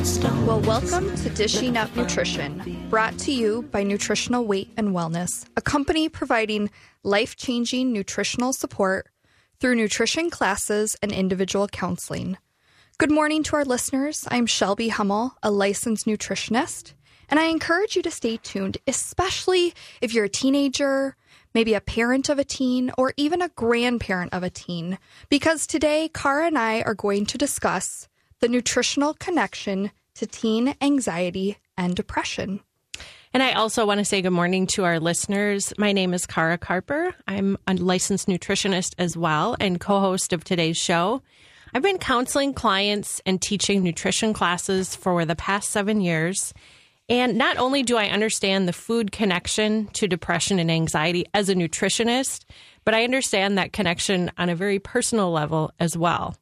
Well, welcome to Dishing Up Nutrition, brought to you by Nutritional Weight and Wellness, a company providing life changing nutritional support through nutrition classes and individual counseling. Good morning to our listeners. I'm Shelby Hummel, a licensed nutritionist, and I encourage you to stay tuned, especially if you're a teenager, maybe a parent of a teen, or even a grandparent of a teen, because today Kara and I are going to discuss the nutritional connection to teen anxiety and depression. And I also want to say good morning to our listeners. My name is Kara Carper. I'm a licensed nutritionist as well and co host of today's show. I've been counseling clients and teaching nutrition classes for the past seven years. And not only do I understand the food connection to depression and anxiety as a nutritionist, but I understand that connection on a very personal level as well.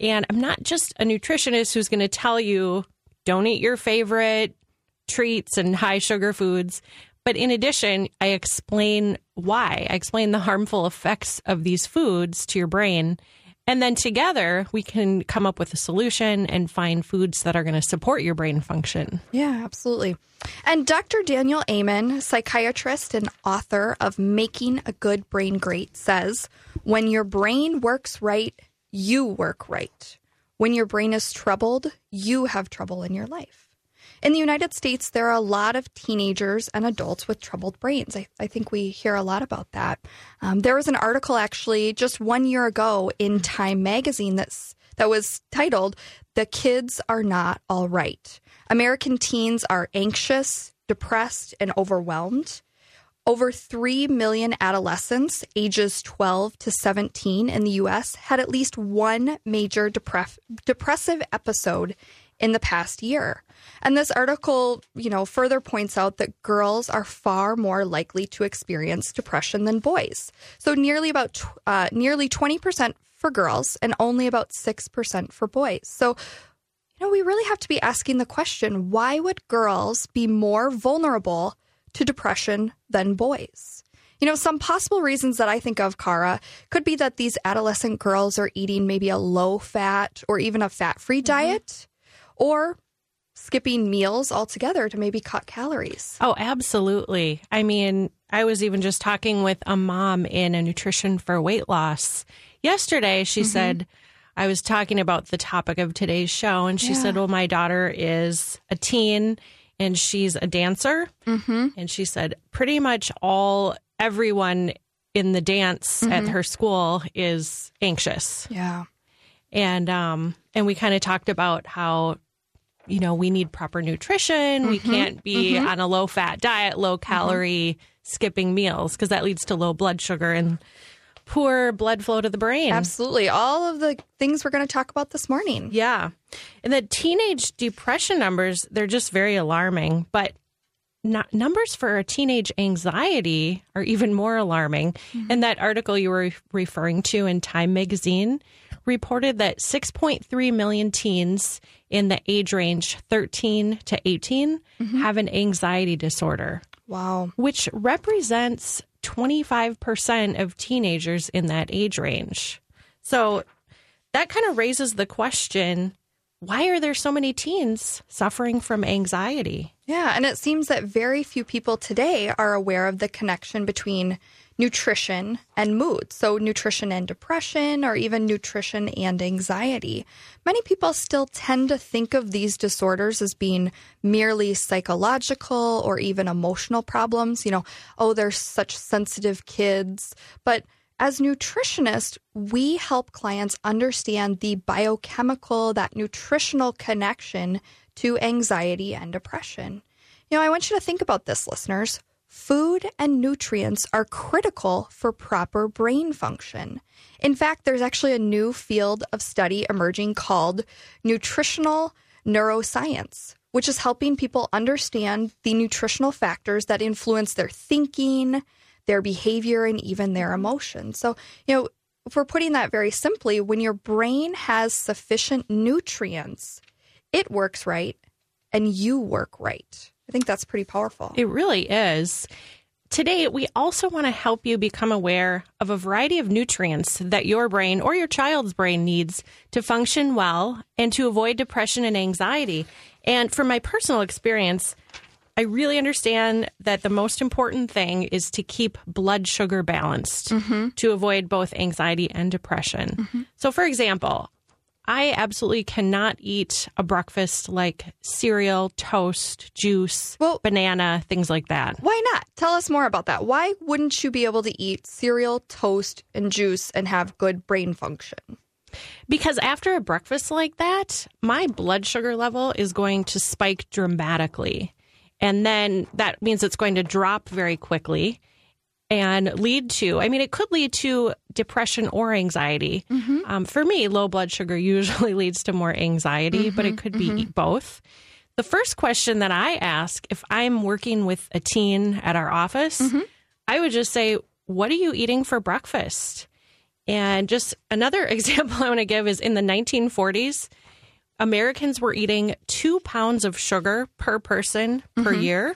And I'm not just a nutritionist who's going to tell you, don't eat your favorite treats and high sugar foods. But in addition, I explain why. I explain the harmful effects of these foods to your brain. And then together we can come up with a solution and find foods that are going to support your brain function. Yeah, absolutely. And Dr. Daniel Amen, psychiatrist and author of Making a Good Brain Great, says when your brain works right, you work right. When your brain is troubled, you have trouble in your life. In the United States, there are a lot of teenagers and adults with troubled brains. I, I think we hear a lot about that. Um, there was an article actually just one year ago in Time magazine that's, that was titled, The Kids Are Not All Right. American teens are anxious, depressed, and overwhelmed. Over 3 million adolescents ages 12 to 17 in the US had at least one major depress- depressive episode in the past year. And this article, you know, further points out that girls are far more likely to experience depression than boys. So nearly about uh, nearly 20% for girls and only about 6% for boys. So you know, we really have to be asking the question, why would girls be more vulnerable to depression than boys? You know, some possible reasons that I think of, Kara, could be that these adolescent girls are eating maybe a low fat or even a fat free mm-hmm. diet, or skipping meals altogether to maybe cut calories. Oh, absolutely. I mean, I was even just talking with a mom in a nutrition for weight loss yesterday. She mm-hmm. said, I was talking about the topic of today's show, and she yeah. said, Well, my daughter is a teen and she's a dancer. Mm-hmm. And she said, pretty much all, everyone in the dance mm-hmm. at her school is anxious. Yeah. And, um, and we kind of talked about how you know, we need proper nutrition. Mm-hmm. We can't be mm-hmm. on a low fat diet, low mm-hmm. calorie, skipping meals because that leads to low blood sugar and poor blood flow to the brain. Absolutely. All of the things we're going to talk about this morning. Yeah. And the teenage depression numbers, they're just very alarming. But not, numbers for a teenage anxiety are even more alarming. Mm-hmm. And that article you were referring to in Time magazine reported that 6.3 million teens in the age range 13 to 18 mm-hmm. have an anxiety disorder. Wow. Which represents 25% of teenagers in that age range. So that kind of raises the question why are there so many teens suffering from anxiety? Yeah, and it seems that very few people today are aware of the connection between nutrition and mood. So, nutrition and depression, or even nutrition and anxiety. Many people still tend to think of these disorders as being merely psychological or even emotional problems. You know, oh, they're such sensitive kids. But as nutritionists, we help clients understand the biochemical, that nutritional connection to anxiety and depression. You know, I want you to think about this, listeners. Food and nutrients are critical for proper brain function. In fact, there's actually a new field of study emerging called nutritional neuroscience, which is helping people understand the nutritional factors that influence their thinking, their behavior, and even their emotions. So, you know, if we're putting that very simply, when your brain has sufficient nutrients, it works right and you work right. I think that's pretty powerful. It really is. Today, we also want to help you become aware of a variety of nutrients that your brain or your child's brain needs to function well and to avoid depression and anxiety. And from my personal experience, I really understand that the most important thing is to keep blood sugar balanced mm-hmm. to avoid both anxiety and depression. Mm-hmm. So, for example, I absolutely cannot eat a breakfast like cereal, toast, juice, Well- banana, things like that. Why not? Tell us more about that. Why wouldn't you be able to eat cereal, toast, and juice and have good brain function? Because after a breakfast like that, my blood sugar level is going to spike dramatically. And then that means it's going to drop very quickly and lead to, I mean, it could lead to depression or anxiety. Mm-hmm. Um, for me, low blood sugar usually leads to more anxiety, but it mm-hmm, could be mm-hmm. both. The first question that I ask if I'm working with a teen at our office, I would just say, What are you eating for breakfast? And just another example I want to give is in the 1940s, Americans were eating two pounds of sugar per person per year.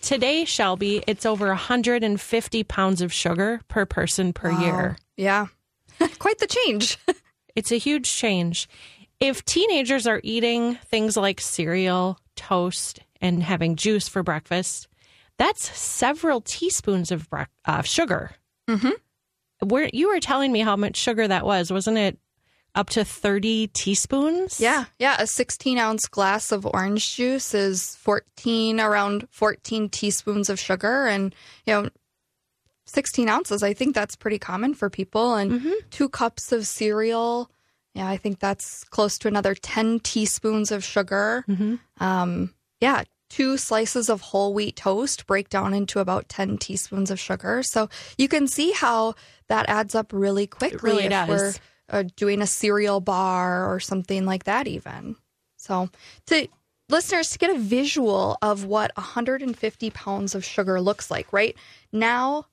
Today, Shelby, it's over 150 pounds of sugar per person per year. Yeah. Quite the change. It's a huge change. If teenagers are eating things like cereal, toast, and having juice for breakfast, that's several teaspoons of brec- uh, sugar. Mm-hmm. Where you were telling me how much sugar that was, wasn't it? Up to thirty teaspoons. yeah. Yeah. A 16 ounce glass of orange juice is 14, around 14 teaspoons of sugar. And, you know, 16 ounces, I think that's pretty common for people. And two cups of cereal. Yeah, I think that's close to another 10 teaspoons of sugar. Um, yeah, two slices of whole wheat toast break down into about 10 teaspoons of sugar. So you can see how that adds up really quickly really if does. Uh, doing a cereal bar or something like that, even. So, to listeners, to get a visual of what 150 pounds of sugar looks like, right now,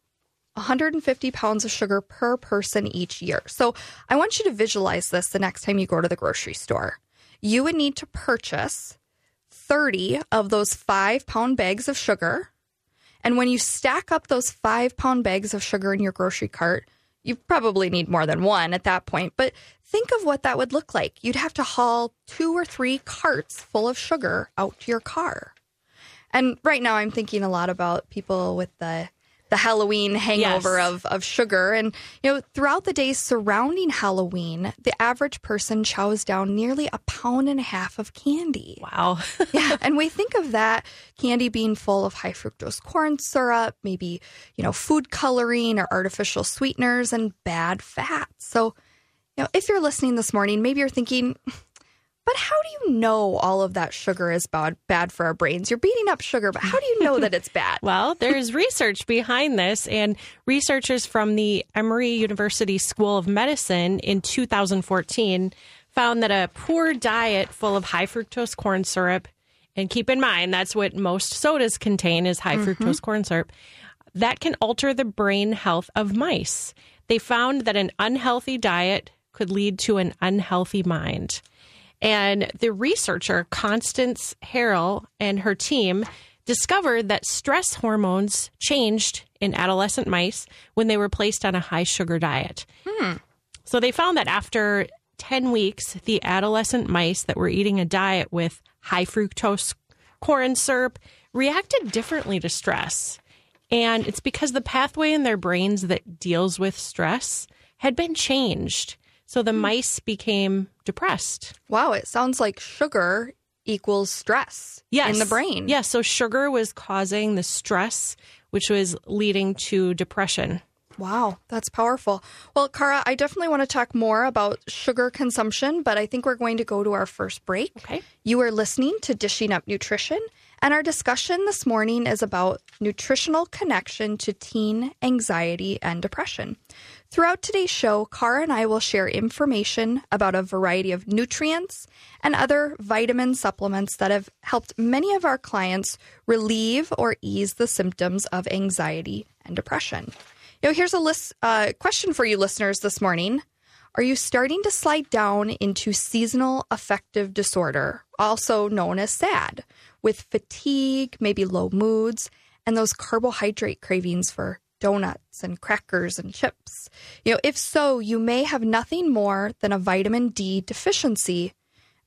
150 pounds of sugar per person each year. So I want you to visualize this the next time you go to the grocery store. You would need to purchase 30 of those five pound bags of sugar. And when you stack up those five pound bags of sugar in your grocery cart, you probably need more than one at that point. But think of what that would look like. You'd have to haul two or three carts full of sugar out to your car. And right now, I'm thinking a lot about people with the the Halloween hangover Yes. of of sugar, and you know, throughout the days surrounding Halloween, the average person chows down nearly a pound and a half of candy. Wow. Yeah, and we think of that candy being full of high fructose corn syrup, maybe you know, food coloring or artificial sweeteners and bad fats. So, you know, if you're listening this morning, maybe you're thinking. But how do you know all of that sugar is bad, bad for our brains? You're beating up sugar, but how do you know that it's bad? Well, there's research behind this, and researchers from the Emory University School of Medicine in 2014 found that a poor diet full of high fructose corn syrup, and keep in mind that's what most sodas contain is high mm-hmm. fructose corn syrup, that can alter the brain health of mice. They found that an unhealthy diet could lead to an unhealthy mind. And the researcher, Constance Harrell, and her team discovered that stress hormones changed in adolescent mice when they were placed on a high sugar diet. Hmm. So they found that after 10 weeks, the adolescent mice that were eating a diet with high fructose corn syrup reacted differently to stress. And it's because the pathway in their brains that deals with stress had been changed. So the mice became depressed. Wow, it sounds like sugar equals stress Yes. in the brain. Yes. So sugar was causing the stress, which was leading to depression. Wow, that's powerful. Well, Kara, I definitely want to talk more about sugar consumption, but I think we're going to go to our first break. Okay. You are listening to Dishing Up Nutrition, and our discussion this morning is about nutritional connection to teen anxiety and depression. Throughout today's show, Kara and I will share information about a variety of nutrients and other vitamin supplements that have helped many of our clients relieve or ease the symptoms of anxiety and depression. Know, here's a list uh, question for you listeners this morning. Are you starting to slide down into seasonal affective disorder, also known as SAD, with fatigue, maybe low moods, and those carbohydrate cravings for donuts and crackers and chips? You know, if so, you may have nothing more than a vitamin D deficiency.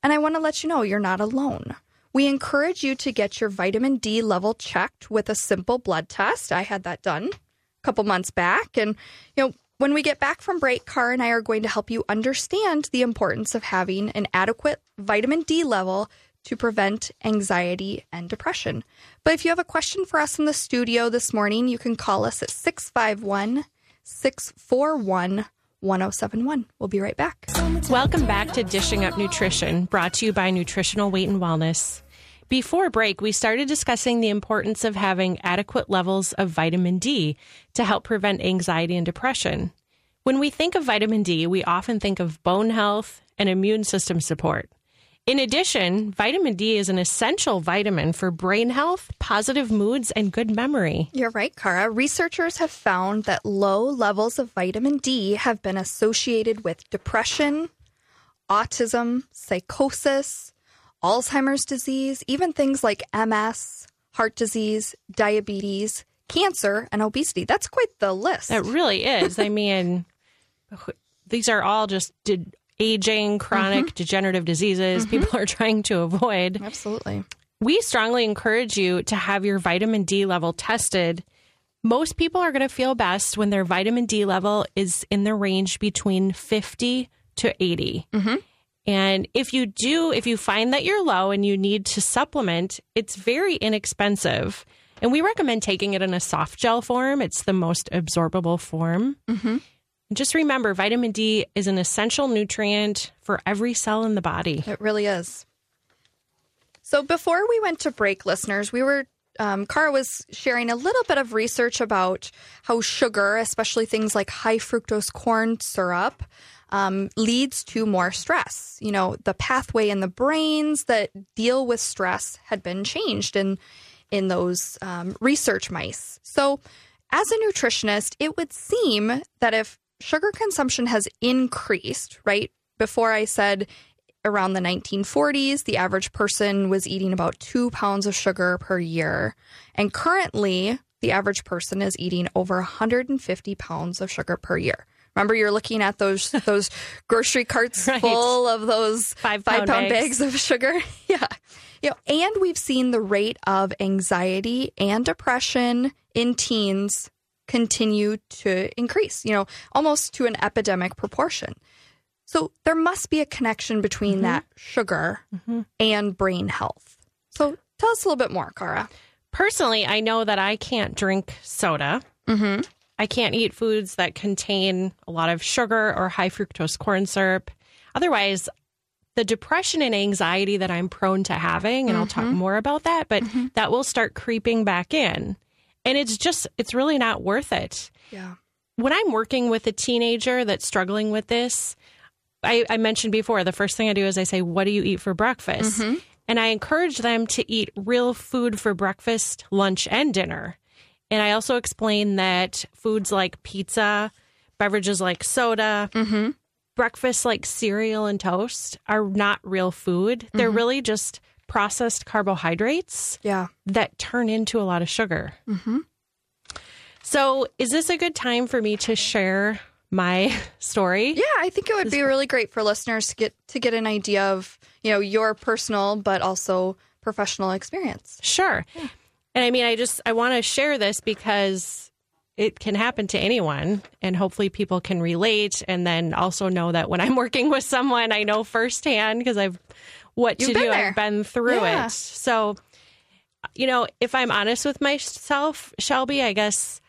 And I want to let you know you're not alone. We encourage you to get your vitamin D level checked with a simple blood test. I had that done a couple months back. And, you know, when we get back from break, Car and I are going to help you understand the importance of having an adequate vitamin D level to prevent anxiety and depression. But if you have a question for us in the studio this morning, you can call us at 651 641 1071. We'll be right back. Welcome back to Dishing Up Nutrition, brought to you by Nutritional Weight and Wellness. Before break, we started discussing the importance of having adequate levels of vitamin D to help prevent anxiety and depression. When we think of vitamin D, we often think of bone health and immune system support. In addition, vitamin D is an essential vitamin for brain health, positive moods, and good memory. You're right, Kara. Researchers have found that low levels of vitamin D have been associated with depression, autism, psychosis, Alzheimer's disease, even things like MS, heart disease, diabetes, cancer, and obesity. That's quite the list. It really is. I mean, these are all just did aging, chronic mm-hmm. degenerative diseases mm-hmm. people are trying to avoid. Absolutely. We strongly encourage you to have your vitamin D level tested. Most people are going to feel best when their vitamin D level is in the range between 50 to 80. Mm-hmm. And if you do, if you find that you're low and you need to supplement, it's very inexpensive. And we recommend taking it in a soft gel form. It's the most absorbable form. Mm-hmm. Just remember, vitamin D is an essential nutrient for every cell in the body. It really is. So before we went to break, listeners, we were um, Kara was sharing a little bit of research about how sugar, especially things like high fructose corn syrup, um, leads to more stress. You know, the pathway in the brains that deal with stress had been changed in in those um, research mice. So, as a nutritionist, it would seem that if sugar consumption has increased, right? Before I said around the 1940s, the average person was eating about two pounds of sugar per year. And currently, the average person is eating over 150 pounds of sugar per year. Remember, you're looking at those those grocery carts right. full of those five pound, five pound bags. bags of sugar. yeah, you know, and we've seen the rate of anxiety and depression in teens continue to increase, you know, almost to an epidemic proportion. So there must be a connection between mm-hmm. that sugar mm-hmm. and brain health. So tell us a little bit more, Kara. Personally, I know that I can't drink soda. Mm-hmm. I can't eat foods that contain a lot of sugar or high fructose corn syrup. Otherwise, the depression and anxiety that I'm prone to having, and I'll talk mm-hmm. more about that, but mm-hmm. that will start creeping back in. And it's just, it's really not worth it. Yeah. When I'm working with a teenager that's struggling with this, I, I mentioned before, the first thing I do is I say, What do you eat for breakfast? Mm-hmm. And I encourage them to eat real food for breakfast, lunch, and dinner. And I also explain that foods like pizza, beverages like soda, mm-hmm. breakfast like cereal and toast are not real food. They're mm-hmm. really just processed carbohydrates yeah. that turn into a lot of sugar. Mm-hmm. So, is this a good time for me to share my story? Yeah, I think it would be really great for listeners to get to get an idea of you know your personal but also professional experience. Sure. Yeah. And I mean, I just I want to share this because it can happen to anyone and hopefully people can relate and then also know that when I'm working with someone I know firsthand because I've what You've to do. There. I've been through yeah. it. So, you know, if I'm honest with myself, Shelby, I guess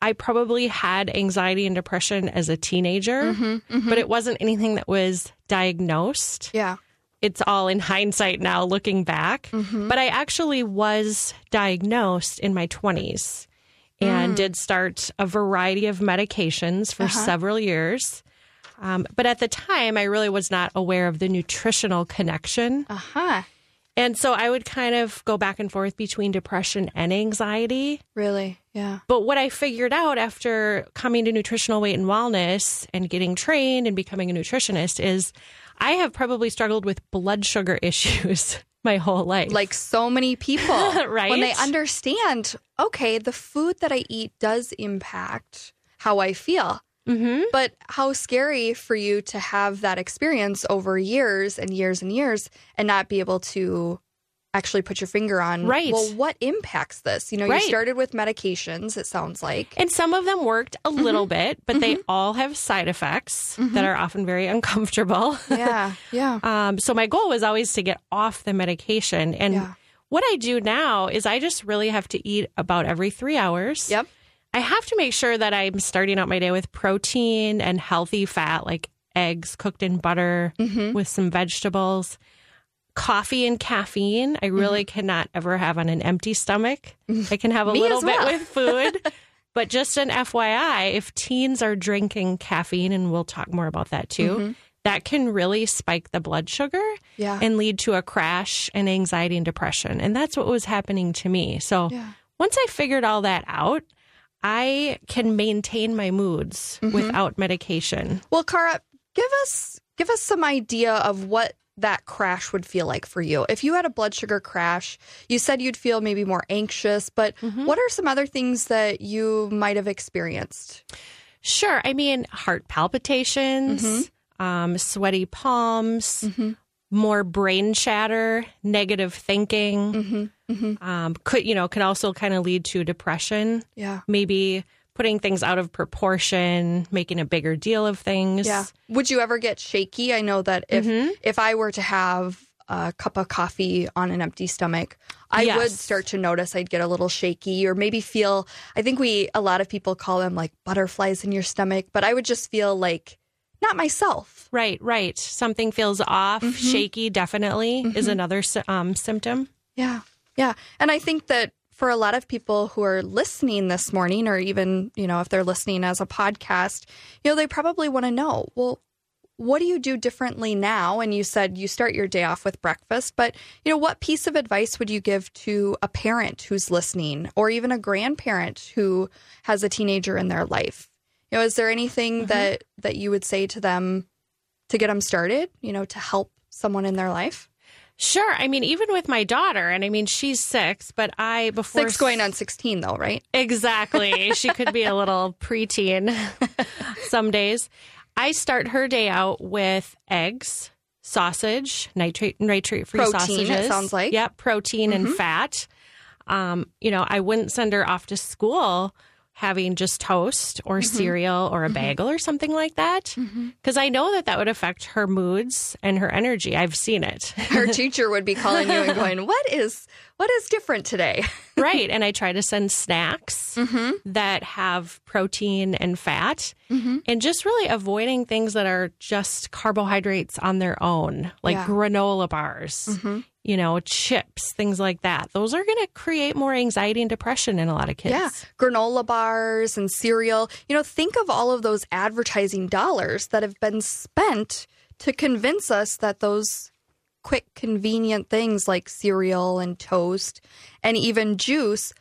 I probably had anxiety and depression as a teenager, mm-hmm, mm-hmm. but it wasn't anything that was diagnosed. Yeah. It's all in hindsight now looking back. Mm-hmm. But I actually was diagnosed in my 20s and mm. did start a variety of medications for uh-huh. several years. Um, but at the time, I really was not aware of the nutritional connection. Uh huh. And so I would kind of go back and forth between depression and anxiety. Really? Yeah. But what I figured out after coming to nutritional weight and wellness and getting trained and becoming a nutritionist is I have probably struggled with blood sugar issues my whole life. Like so many people. Right? When they understand, okay, the food that I eat does impact how I feel. Hmm But how scary for you to have that experience over years and years and years and not be able to actually put your finger on Right. well what impacts this you know Right. you started with medications it sounds like And some of them worked a little bit, but they all have side effects that are often very uncomfortable. yeah yeah Um, so my goal was always to get off the medication. And Yeah. what I do now is I just really have to eat about every three hours. yep I have to make sure that I'm starting out my day with protein and healthy fat, like eggs cooked in butter Mm-hmm. with some vegetables. Coffee and caffeine, I really cannot ever have on an empty stomach. I can have a Mm-hmm. Little as bit with food. But just an FYI, if teens are drinking caffeine, and we'll talk more about that too, that can really spike the blood sugar Mm-hmm. Yeah. and lead to a crash and anxiety and depression. And that's what was happening to me. So Yeah. once I figured all that out, I can maintain my moods Mm-hmm. without medication. well Kara give us give us some idea of what that crash would feel like for you if you had a blood sugar crash you said you'd feel maybe more anxious but what are some other things that you might have experienced Sure. I mean, heart palpitations, Mm-hmm. um, sweaty palms, more brain chatter, negative thinking. Mm-hmm. Um, could you know can also kind of lead to depression. yeah Maybe putting things out of proportion, making a bigger deal of things. Yeah. Would you ever get shaky? I know that if Mm-hmm. if I were to have a cup of coffee on an empty stomach, I Yes. would start to notice I'd get a little shaky or maybe feel I think we a lot of people call them like butterflies in your stomach, but I would just feel like not myself. Right, right. Something feels off, Mm-hmm. shaky, definitely is another um, symptom. Yeah. Yeah. And I think that for a lot of people who are listening this morning, or even, you know, if they're listening as a podcast, you know, they probably want to know, well, what do you do differently now? And you said you start your day off with breakfast, but, you know, what piece of advice would you give to a parent who's listening or even a grandparent who has a teenager in their life? You know, is there anything that, that you would say to them to get them started, you know, to help someone in their life? Sure. I mean, even with my daughter, and I mean, she's six, but I before Six going on 16, though, right? Exactly. she could be a little preteen some days. I start her day out with eggs, sausage, nitrate nitrate free Protein, it sausages. sounds like. Yep, protein and fat. Um, you know, I wouldn't send her off to school having just toast or mm-hmm. cereal or a mm-hmm. bagel or something like that mm-hmm. because I know that that would affect her moods and her energy. I've seen it. her teacher would be calling you and going, "What is what is different today?" right. And I try to send snacks that have protein and fat and just really avoiding things that are just carbohydrates on their own, like Yeah. granola bars, you know, chips, things like that. Those are going to create more anxiety and depression in a lot of kids. Yeah, granola bars and cereal. You know, think of all of those advertising dollars that have been spent to convince us that those quick, convenient things like cereal and toast and even juice,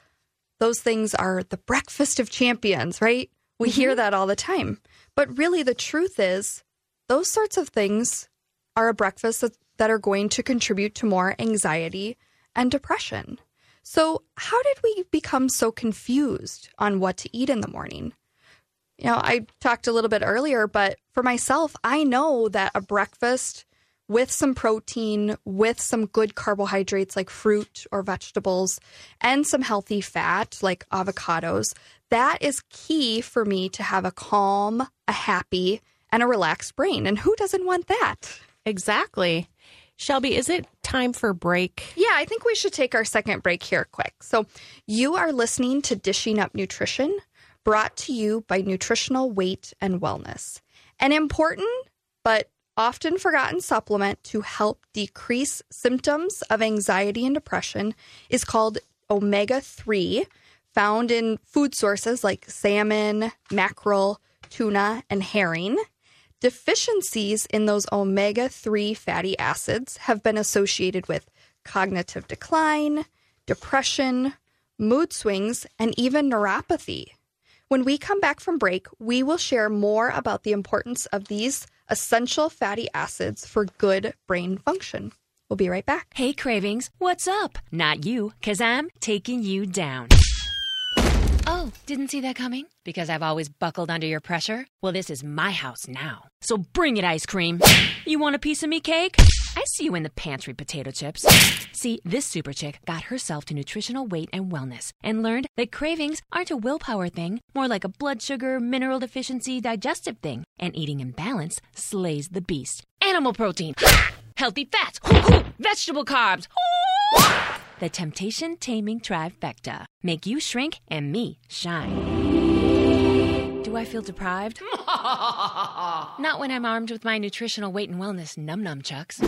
those things are the breakfast of champions, right? We hear mm-hmm. that all the time. But really, the truth is, those sorts of things are a breakfast that, that are going to contribute to more anxiety and depression. So, how did we become so confused on what to eat in the morning? You know, I talked a little bit earlier, but for myself, I know that a breakfast with some protein, with some good carbohydrates like fruit or vegetables, and some healthy fat like avocados, that is key for me to have a calm, a happy, and a relaxed brain. And who doesn't want that? Exactly. Shelby, is it time for break? Yeah, I think we should take our second break here quick. So, you are listening to Dishing Up Nutrition, brought to you by Nutritional Weight and Wellness. An important but often forgotten supplement to help decrease symptoms of anxiety and depression is called omega 3, found in food sources like salmon, mackerel, tuna, and herring. Deficiencies in those omega 3 fatty acids have been associated with cognitive decline, depression, mood swings, and even neuropathy. When we come back from break, we will share more about the importance of these essential fatty acids for good brain function. We'll be right back. Hey, Cravings, what's up? Not you, because I'm taking you down. Oh, didn't see that coming? Because I've always buckled under your pressure? Well, this is my house now. So bring it, ice cream. You want a piece of me cake? I see you in the pantry, potato chips. See, this super chick got herself to nutritional weight and wellness and learned that cravings aren't a willpower thing, more like a blood sugar, mineral deficiency, digestive thing. And eating in balance slays the beast. Animal protein, healthy fats, vegetable carbs. The temptation taming trifecta. Make you shrink and me shine. Do I feel deprived? Not when I'm armed with my nutritional weight and wellness num num chucks.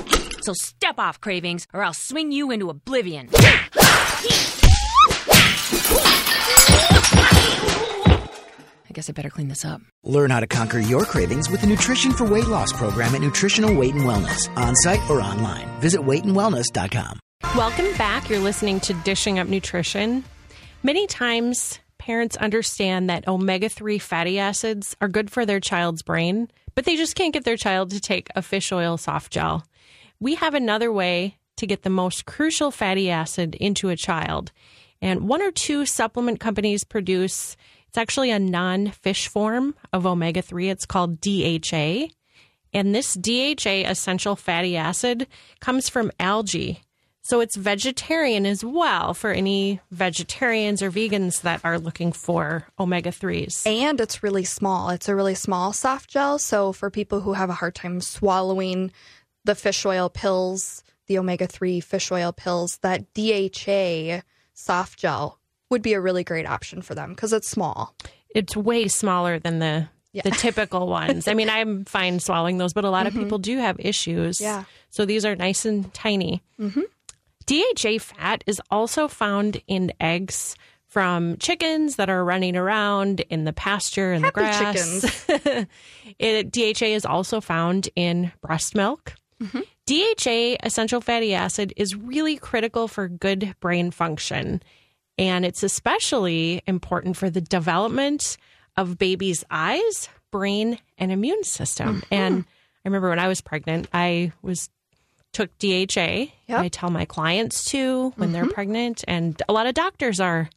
So step off, cravings, or I'll swing you into oblivion. I guess I better clean this up. Learn how to conquer your cravings with the Nutrition for Weight Loss program at Nutritional Weight and Wellness, on site or online. Visit weightandwellness.com. Welcome back. You're listening to Dishing Up Nutrition. Many times, parents understand that omega 3 fatty acids are good for their child's brain, but they just can't get their child to take a fish oil soft gel. We have another way to get the most crucial fatty acid into a child. And one or two supplement companies produce, it's actually a non fish form of omega 3. It's called DHA. And this DHA essential fatty acid comes from algae. So it's vegetarian as well for any vegetarians or vegans that are looking for omega 3s. And it's really small. It's a really small soft gel. So for people who have a hard time swallowing the fish oil pills, the omega 3 fish oil pills, that DHA soft gel would be a really great option for them because it's small. It's way smaller than the the typical ones. I mean, I'm fine swallowing those, but a lot of mm-hmm. people do have issues. Yeah. So these are nice and tiny. Mm-hmm. DHA fat is also found in eggs from chickens that are running around in the pasture and Happy the grass. it, DHA is also found in breast milk. Mm-hmm. DHA, essential fatty acid, is really critical for good brain function. And it's especially important for the development of babies' eyes, brain, and immune system. Mm-hmm. And I remember when I was pregnant, I was took DHA. I tell my clients to when they're pregnant, and a lot of doctors are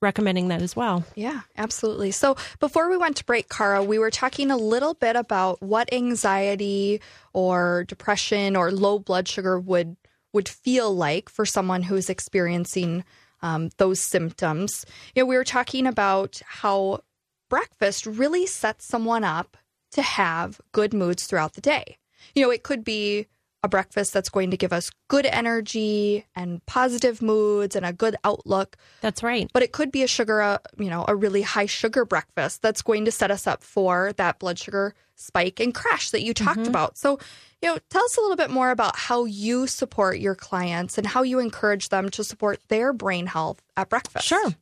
recommending that as well. Yeah, absolutely. So before we went to break, Kara, we were talking a little bit about what anxiety or depression or low blood sugar would would feel like for someone who's experiencing um, those symptoms. You know, we were talking about how breakfast really sets someone up to have good moods throughout the day. You know, it could be a breakfast that's going to give us good energy and positive moods and a good outlook. That's right. But it could be a sugar, uh, you know, a really high sugar breakfast that's going to set us up for that blood sugar spike and crash that you talked about. So, you know, tell us a little bit more about how you support your clients and how you encourage them to support their brain health at breakfast. Sure.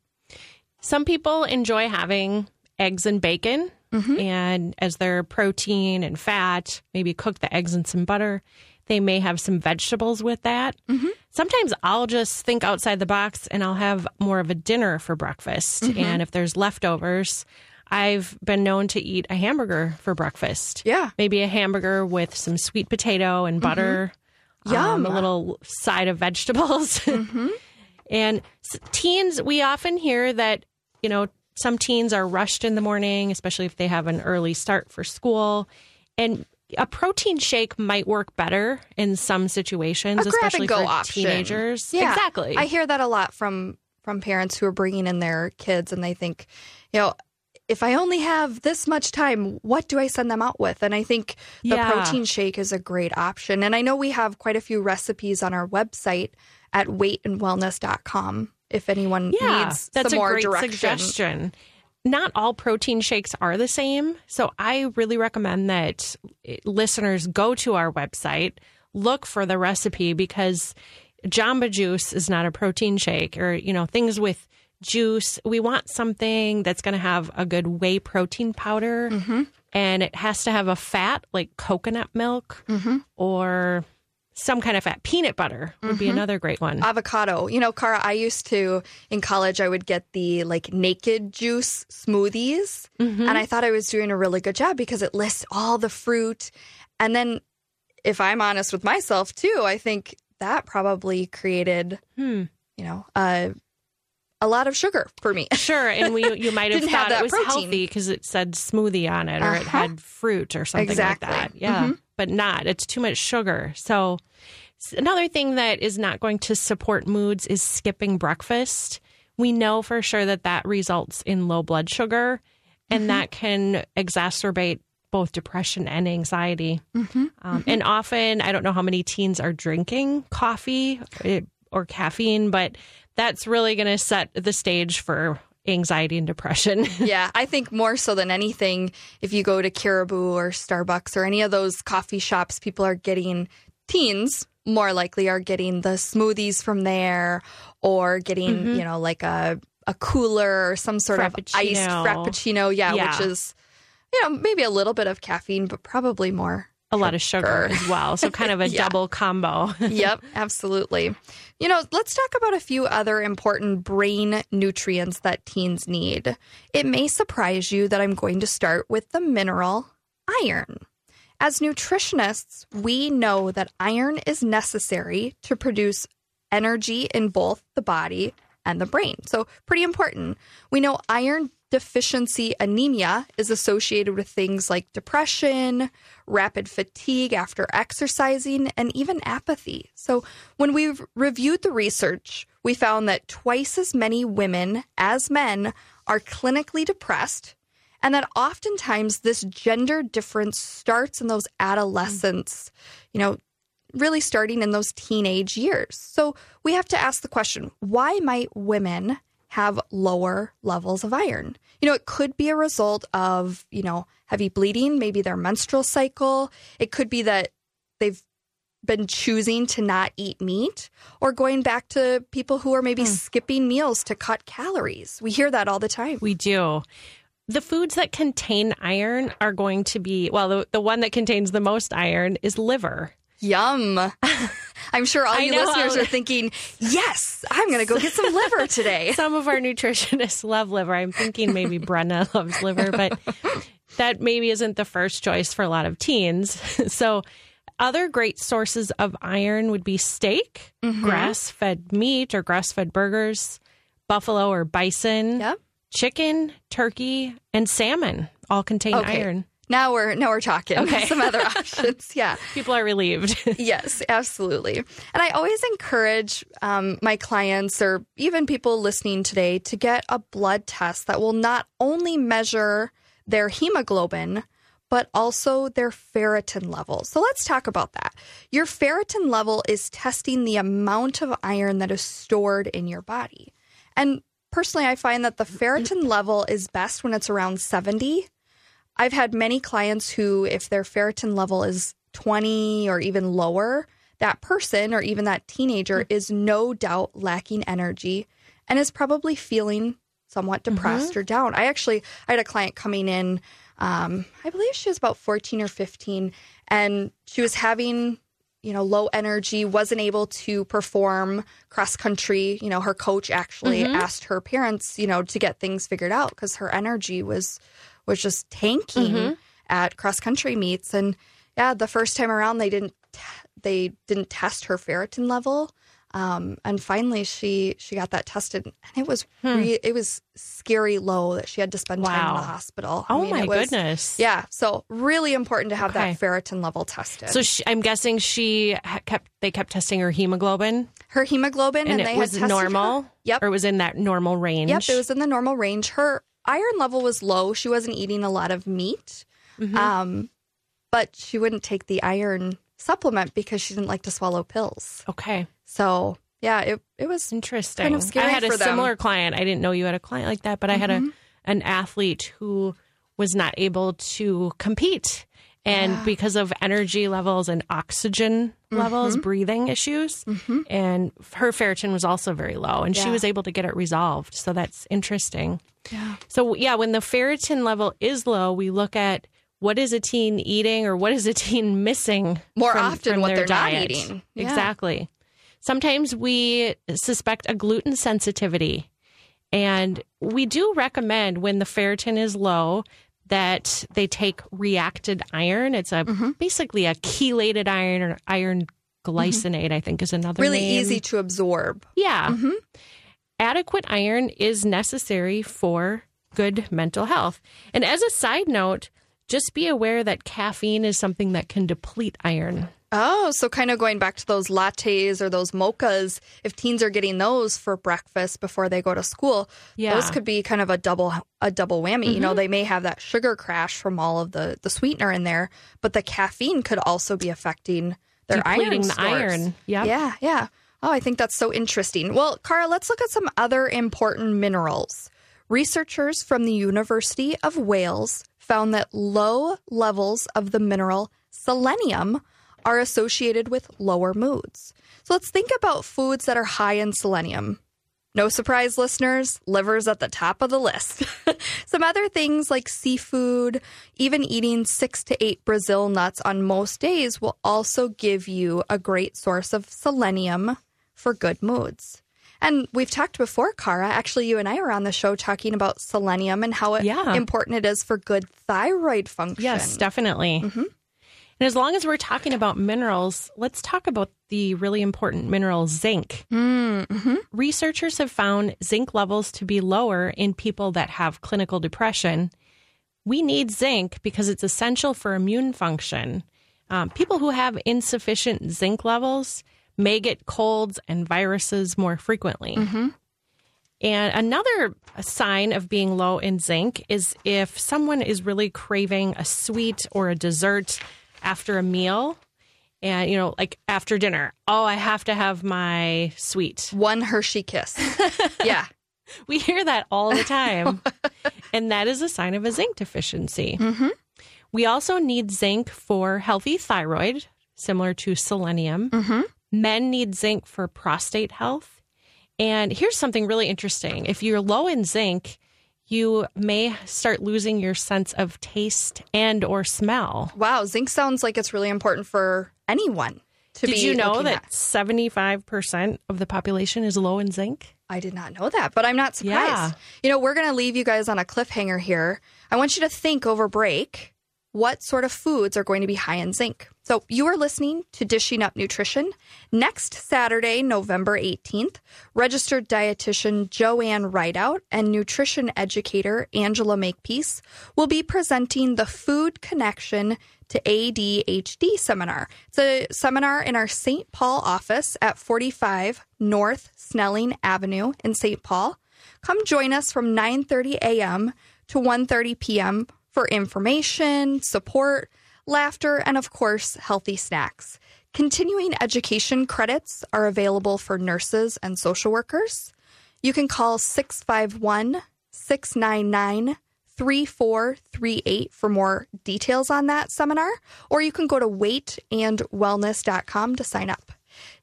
Some people enjoy having eggs and bacon and as their protein and fat, maybe cook the eggs in some butter. They may have some vegetables with that. Mm-hmm. Sometimes I'll just think outside the box and I'll have more of a dinner for breakfast. Mm-hmm. And if there's leftovers, I've been known to eat a hamburger for breakfast. Yeah. Maybe a hamburger with some sweet potato and mm-hmm. butter. um, Yum. a little side of vegetables. and teens, we often hear that, you know, some teens are rushed in the morning, especially if they have an early start for school. And a protein shake might work better in some situations, especially for option. teenagers. Yeah, Exactly. I hear that a lot from from parents who are bringing in their kids and they think, you know, if I only have this much time, what do I send them out with? And I think the Yeah. protein shake is a great option. And I know we have quite a few recipes on our website at weightandwellness.com if anyone yeah, needs that's some a more great direction. suggestion. Not all protein shakes are the same, so I really recommend that eh, listeners go to our website, look for the recipe because Jamba Juice is not a protein shake, or you know things with juice. We want something that's going to have a good whey protein powder, Mm-hmm. and it has to have a fat like coconut milk or some kind of fat. Peanut butter would be another great one. avocado. You know, Kara, I used to in college I would get the like naked juice smoothies and I thought I was doing a really good job because it lists all the fruit. And then if I'm honest with myself too, I think that probably created Hmm. you know, uh, a lot of sugar for me. Sure, and we you might have Didn't have thought it was protein. healthy because it said smoothie on it, or it Uh-huh. had fruit or something Exactly. like that. Yeah, but not. It's too much sugar. So another thing that is not going to support moods is skipping breakfast. We know for sure that that results in low blood sugar, and that can exacerbate both depression and anxiety. Um, and often, I don't know how many teens are drinking coffee eh, or caffeine, but that's really going to set the stage for anxiety and depression. yeah, I think more so than anything, if you go to Caribou or Starbucks or any of those coffee shops, people are getting teens more likely are getting the smoothies from there or getting, mm-hmm. you know, like a a cooler or some sort of iced Frappuccino. frappuccino, yeah, Yeah. which is you know, maybe a little bit of caffeine, but probably more a lot of sugar as well. So kind of a Yeah. double combo. yep, absolutely. You know, let's talk about a few other important brain nutrients that teens need. It may surprise you that I'm going to start with the mineral iron. As nutritionists, we know that iron is necessary to produce energy in both the body and the brain. So, pretty important. We know iron deficiency anemia is associated with things like depression, rapid fatigue after exercising, and even apathy. So, when we reviewed the research, we found that twice as many women as men are clinically depressed and that oftentimes this gender difference starts in those adolescents, you know, really starting in those teenage years. So we have to ask the question why might women have lower levels of iron? You know, it could be a result of, you know, heavy bleeding, maybe their menstrual cycle. It could be that they've been choosing to not eat meat or going back to people who are maybe hmm. skipping meals to cut calories. We hear that all the time. We do. The foods that contain iron are going to be, well, the, the one that contains the most iron is liver. Yum. I'm sure all I you know. listeners are thinking, yes, I'm going to go get some liver today. Some of our nutritionists love liver. I'm thinking maybe Brenna loves liver, but that maybe isn't the first choice for a lot of teens. So, other great sources of iron would be steak, Mm-hmm. grass fed meat or grass fed burgers, buffalo or bison, Yep. chicken, turkey, and salmon all contain Okay. iron. Now we're now we're talking. Okay. Some other options. Yeah. People are relieved. Yes, absolutely. And I always encourage um, my clients or even people listening today to get a blood test that will not only measure their hemoglobin, but also their ferritin level. So let's talk about that. Your ferritin level is testing the amount of iron that is stored in your body. And personally, I find that the ferritin level is best when it's around 70. I've had many clients who, if their ferritin level is 20 or even lower, that person or even that teenager mm-hmm. is no doubt lacking energy and is probably feeling somewhat mm-hmm. depressed or down. I actually I had a client coming in um, I believe she was about 14 or 15 and she was having you know low energy wasn't able to perform cross country. You know her coach actually mm-hmm. asked her parents you know to get things figured out because her energy was was just tanking at cross country meets and yeah the first time around they didn't t- they didn't test her ferritin level um, and finally she she got that tested and it was re- it was scary low that she had to spend time in Hmm. The hospital Oh I mean, my was- goodness. yeah so really important to have Okay. that ferritin level tested So she, I'm guessing she kept they kept testing her hemoglobin her hemoglobin and, and, it was normal. her. Yep. or it was in that normal range. Yep, it was in the normal range. Her iron level was low. She wasn't eating a lot of meat, Mm-hmm. um, but she wouldn't take the iron supplement because she didn't like to swallow pills. okay. So yeah, it it was Interesting. kind of I had a them. similar client. I didn't know you had a client like that, but I had a an athlete who was not able to compete. And because of energy levels and oxygen levels, mm-hmm. breathing issues, mm-hmm. and her ferritin was also very low, and she was able to get it resolved. So that's interesting. Yeah. So, yeah, when the ferritin level is low, we look at what is a teen eating or what is a teen missing More from- often from what their they're not eating. Yeah. Exactly. Sometimes we suspect a gluten sensitivity, and we do recommend when the ferritin is low that they take reacted iron. It's a Mm-hmm. basically a chelated iron or iron glycinate. I think is another Really name. easy to absorb. Yeah. Adequate iron is necessary for good mental health. And as a side note, just be aware that caffeine is something that can deplete iron. Oh, so kind of going back to those lattes or those mochas, if teens are getting those for breakfast before they go to school, Yeah. those could be kind of a double a double whammy. You know, mm-hmm. they may have that sugar crash from all of the the sweetener in there, but the caffeine could also be affecting their iron Depleting the iron. Yep. Yeah, yeah. Oh, I think that's so interesting. Well, Kara, let's look at some other important minerals. Researchers from the University of Wales found that low levels of the mineral selenium are associated with lower moods. So let's think about foods that are high in selenium. No surprise, listeners, liver's at the top of the list. Some other things like seafood, even eating six to eight Brazil nuts on most days will also give you a great source of selenium for good moods. And we've talked before, Kara. Actually, you and I were on the show talking about selenium and how it- Yeah. important it is for good thyroid function. Yes, definitely. Mm-hmm. And as long as we're talking about minerals, let's talk about the really important mineral zinc. Researchers have found zinc levels to be lower in people that have clinical depression. We need zinc because it's essential for immune function. Um, people who have insufficient zinc levels may get colds and viruses more frequently. And another sign of being low in zinc is if someone is really craving a sweet or a dessert after a meal. And, you know, like after dinner, oh, I have to have my sweet. One Hershey kiss. yeah. We hear that all the time. and that is a sign of a zinc deficiency. Mm-hmm. We also need zinc for healthy thyroid, similar to selenium. Mm-hmm. Men need zinc for prostate health. And here's something really interesting. If you're low in zinc, you may start losing your sense of taste and or smell. Wow, zinc sounds like it's really important for anyone to Did be you know that at. 75% of the population is low in zinc? I did not know that, but I'm not surprised. Yeah. You know, we're going to leave you guys on a cliffhanger here. I want you to think over break what sort of foods are going to be high in zinc. So, you are listening to Dishing Up Nutrition. Next Saturday, November 18th, registered dietitian JoAnn Ridout and nutrition educator Angela Makepeace will be presenting the Food Connection to ADHD seminar. It's a seminar in our St. Paul office at 45 North Snelling Avenue in St. Paul. Come join us from 9:30 a.m. to 1:30 p.m. for information, support, laughter, and of course, healthy snacks. Continuing education credits are available for nurses and social workers. You can call 651 699 3438 for more details on that seminar, or you can go to weightandwellness.com to sign up.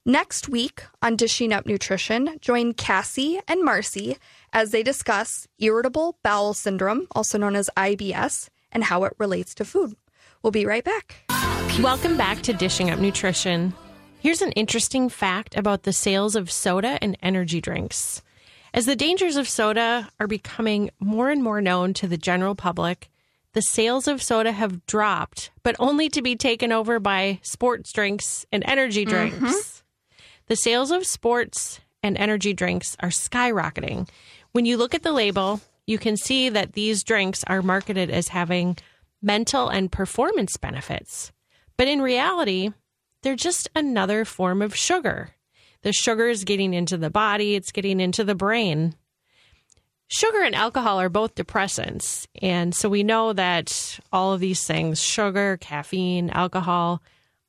Next week on Dishing Up Nutrition, join Cassie and Marcy as they discuss irritable bowel syndrome, also known as IBS, and how it relates to food. We'll be right back. Welcome back to Dishing Up Nutrition. Here's an interesting fact about the sales of soda and energy drinks. As the dangers of soda are becoming more and more known to the general public, the sales of soda have dropped, but only to be taken over by sports drinks and energy mm-hmm. drinks. The sales of sports and energy drinks are skyrocketing. When you look at the label, you can see that these drinks are marketed as having mental and performance benefits. But in reality, they're just another form of sugar. The sugar is getting into the body, it's getting into the brain. Sugar and alcohol are both depressants. And so we know that all of these things sugar, caffeine, alcohol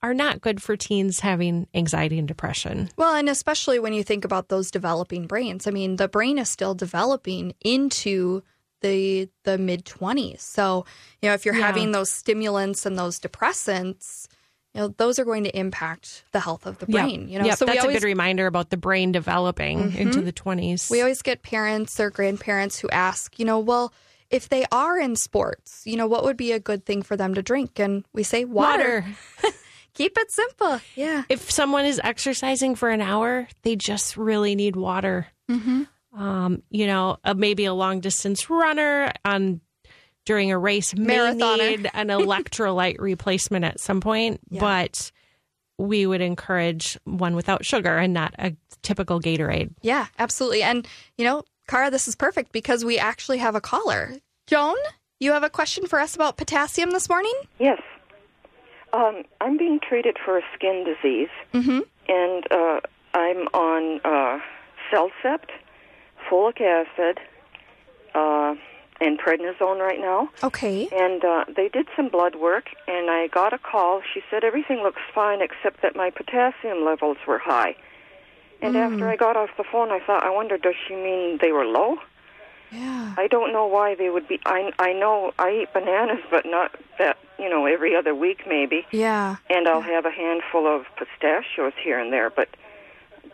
are not good for teens having anxiety and depression. Well, and especially when you think about those developing brains. I mean, the brain is still developing into the the mid 20s. So, you know, if you're Yeah. having those stimulants and those depressants, you know, those are going to impact the health of the brain, you know. Yep, so we that's always a good reminder about the brain developing into the 20s. we always get parents or grandparents who ask, you know, well, if they are in sports, you know, what would be a good thing for them to drink? And we say water. Water. Keep it simple. Yeah. if someone is exercising for an hour, they just really need water. Mm-hmm. Um, you know, uh, maybe a long distance runner on during a race may need an electrolyte replacement at some point, Yeah. but we would encourage one without sugar and not a typical Gatorade. Yeah, absolutely. And, you know, Kara, this is perfect because we actually have a caller. Joan, you have a question for us about potassium this morning? Yes. Um, I'm being treated for a skin disease, Mm-hmm. and uh, I'm on uh, CellCept, folic acid, uh, and prednisone right now. Okay. And uh, they did some blood work, and I got a call. She said everything looks fine except that my potassium levels were high. And after I got off the phone, I thought, I wonder, does she mean they were low? Yeah. I don't know why they would be. I I know I eat bananas, but not that you know every other week maybe, Yeah. and I'll have a handful of pistachios here and there. But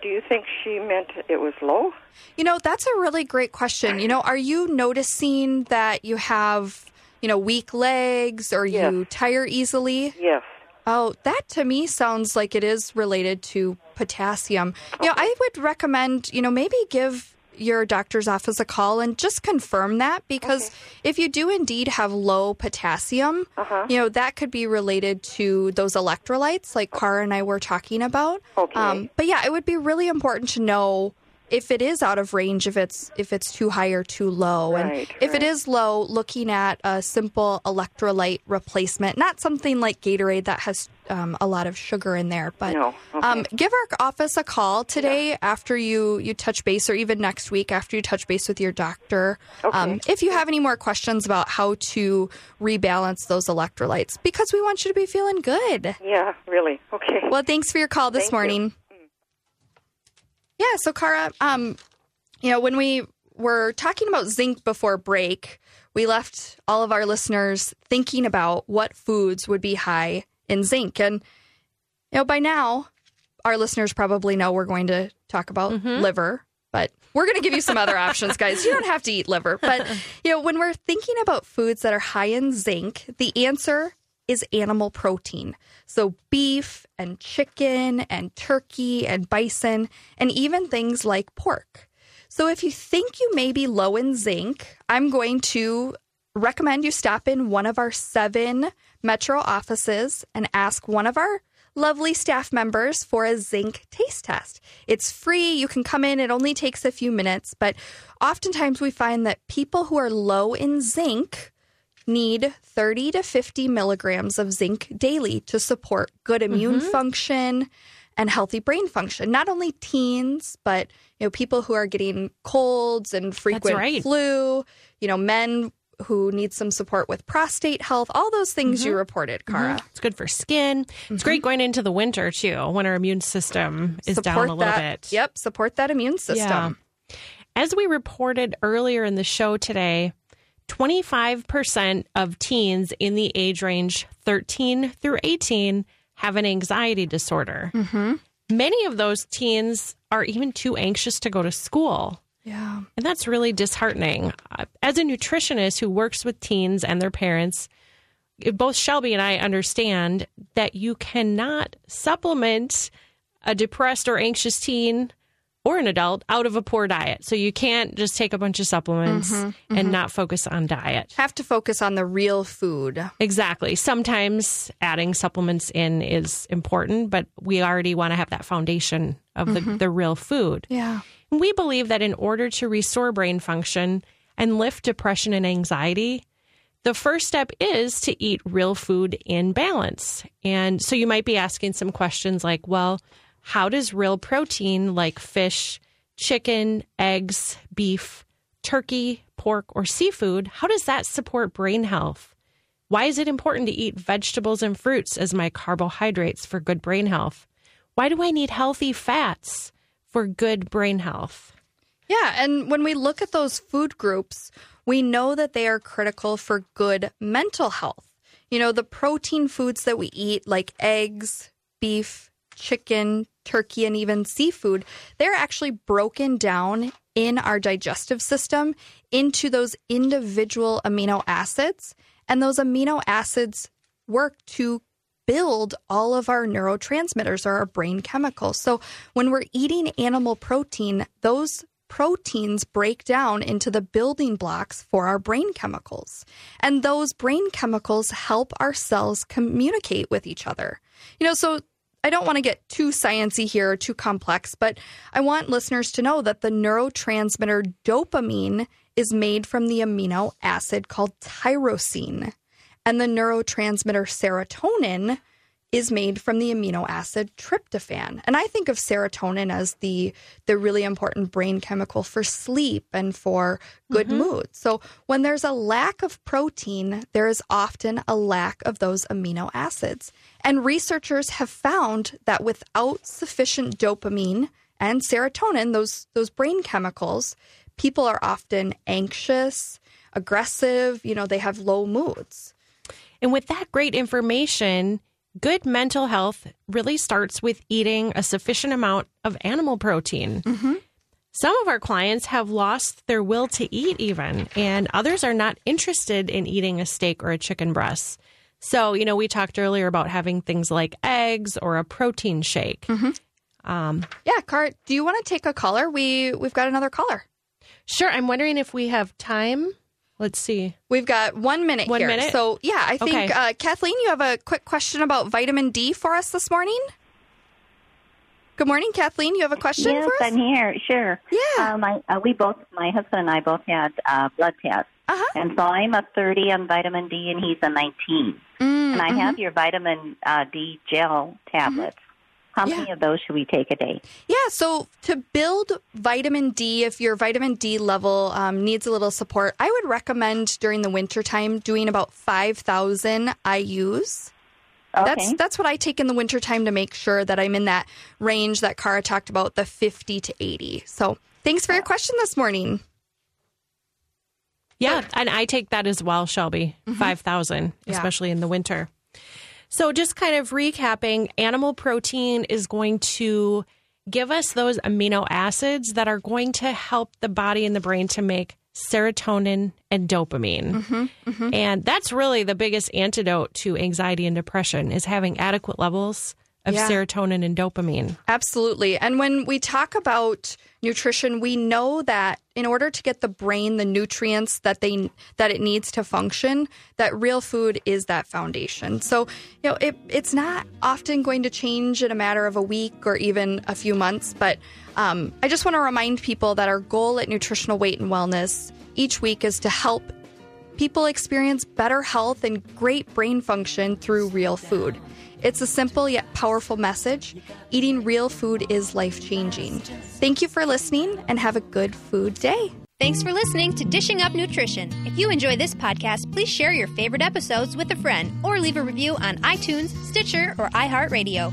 do you think she meant it was low? You know, that's a really great question. You know, are you noticing that you have, you know, weak legs or Yes. you tire easily? Yes. Oh, that to me sounds like it is related to potassium. You know, I would recommend, you know, maybe give your doctor's office a call and just confirm that because if you do indeed have low potassium, Uh-huh. you know, that could be related to those electrolytes like Kara and I were talking about. Um, Okay. but yeah, it would be really important to know if it is out of range, if it's if it's too high or too low, and Right, if it right. is low, looking at a simple electrolyte replacement, not something like Gatorade that has um, a lot of sugar in there, but No, okay. um, give our office a call today after you you touch base, or even next week after you touch base with your doctor. Um, if you have any more questions about how to rebalance those electrolytes, because we want you to be feeling good. Yeah. Really. Okay. Well, thanks for your call this Thank you. Yeah, so Kara, um, you know, when we were talking about zinc before break, we left all of our listeners thinking about what foods would be high in zinc. And, you know, by now, our listeners probably know we're going to talk about liver, but we're going to give you some other options, guys. You don't have to eat liver. But, you know, when we're thinking about foods that are high in zinc, the answer is animal protein. So beef and chicken and turkey and bison and even things like pork. So if you think you may be low in zinc, I'm going to recommend you stop in one of our seven metro offices and ask one of our lovely staff members for a zinc taste test. It's free. You can come in. It only takes a few minutes, but oftentimes we find that people who are low in zinc need 30 to 50 milligrams of zinc daily to support good immune mm-hmm. function and healthy brain function. Not only teens, but you know people who are getting colds and frequent right. flu. You know, men who need some support with prostate health. All those things you mm-hmm. reported, mm-hmm. Kara. It's good for skin. It's great going into the winter too, when our immune system is down a little that. bit. Yep, support that immune system. As we reported earlier in the show today, 25% of teens in the age range 13 through 18 have an anxiety disorder. Many of those teens are even too anxious to go to school. Yeah. And that's really disheartening. Uh, As a nutritionist who works with teens and their parents, both Shelby and I understand that you cannot supplement a depressed or anxious teen or an adult out of a poor diet. So you can't just take a bunch of supplements mm-hmm, and mm-hmm. not focus on diet. Have to focus on the real food. Exactly. Sometimes adding supplements in is important, but we already want to have that foundation of the, mm-hmm. the real food. Yeah. We believe that in order to restore brain function and lift depression and anxiety, the first step is to eat real food in balance. And so you might be asking some questions like, well, how does real protein like fish, chicken, eggs, beef, turkey, pork, or seafood, how does that support brain health? Why is it important to eat vegetables and fruits as my carbohydrates for good brain health? Why do I need healthy fats for good brain health? Yeah, and when we look at those food groups, we know that they are critical for good mental health. You know, the protein foods that we eat, like eggs, beef, chicken, turkey, and even seafood, they're actually broken down in our digestive system into those individual amino acids. And those amino acids work to build all of our neurotransmitters or our brain chemicals. So when we're eating animal protein, those proteins break down into the building blocks for our brain chemicals. And those brain chemicals help our cells communicate with each other. You know, so I don't want to get too sciency here or too complex, but I want listeners to know that the neurotransmitter dopamine is made from the amino acid called tyrosine. And the neurotransmitter serotonin is made from the amino acid tryptophan. And I think of serotonin as the the really important brain chemical for sleep and for good mm-hmm. mood. So when there's a lack of protein, there is often a lack of those amino acids. And researchers have found that without sufficient dopamine and serotonin, those those brain chemicals, people are often anxious, aggressive, you know, they have low moods. And with that great information, good mental health really starts with eating a sufficient amount of animal protein. Mm-hmm. Some of our clients have lost their will to eat, even, and others are not interested in eating a steak or a chicken breast. So, you know, we talked earlier about having things like eggs or a protein shake. Mm-hmm. Um, yeah, Cart, do you want to take a caller? We we've got another caller. Sure. I'm wondering if we have time. Let's see. We've got one minute one here. minute? So, yeah, I think, okay. uh, Kathleen, you have a quick question about vitamin D for us this morning? Good morning, Kathleen. You have a question yes, for us? I'm here. Sure. Yeah. Um, I, uh, we both, my husband and I both had uh, blood tests. Uh-huh. And so I'm a 30 on vitamin D, and he's a 19. Mm, and I mhm. have your vitamin uh, D gel tablets. How many of those should we take a day? Yeah, so to build vitamin D, if your vitamin D level um, needs a little support, I would recommend during the wintertime doing about 5,000 IUs. Okay. That's that's what I take in the wintertime to make sure that I'm in that range that Kara talked about, the 50 to 80. So thanks for your question this morning. Yeah, and I take that as well, Shelby. 5,000, Yeah. especially in the winter. So, just kind of recapping, animal protein is going to give us those amino acids that are going to help the body and the brain to make serotonin and dopamine. Mm-hmm, mm-hmm. And that's really the biggest antidote to anxiety and depression is having adequate levels of Yeah. serotonin and dopamine. Absolutely. And when we talk about nutrition, we know that in order to get the brain the nutrients that they that it needs to function, that real food is that foundation. So, you know, it, it's not often going to change in a matter of a week or even a few months, but um, I just want to remind people that our goal at Nutritional Weight and Wellness each week is to help people experience better health and great brain function through real food. It's a simple yet powerful message. Eating real food is life changing. Thank you for listening and have a good food day. Thanks for listening to Dishing Up Nutrition. If you enjoy this podcast, please share your favorite episodes with a friend or leave a review on iTunes, Stitcher, or iHeartRadio.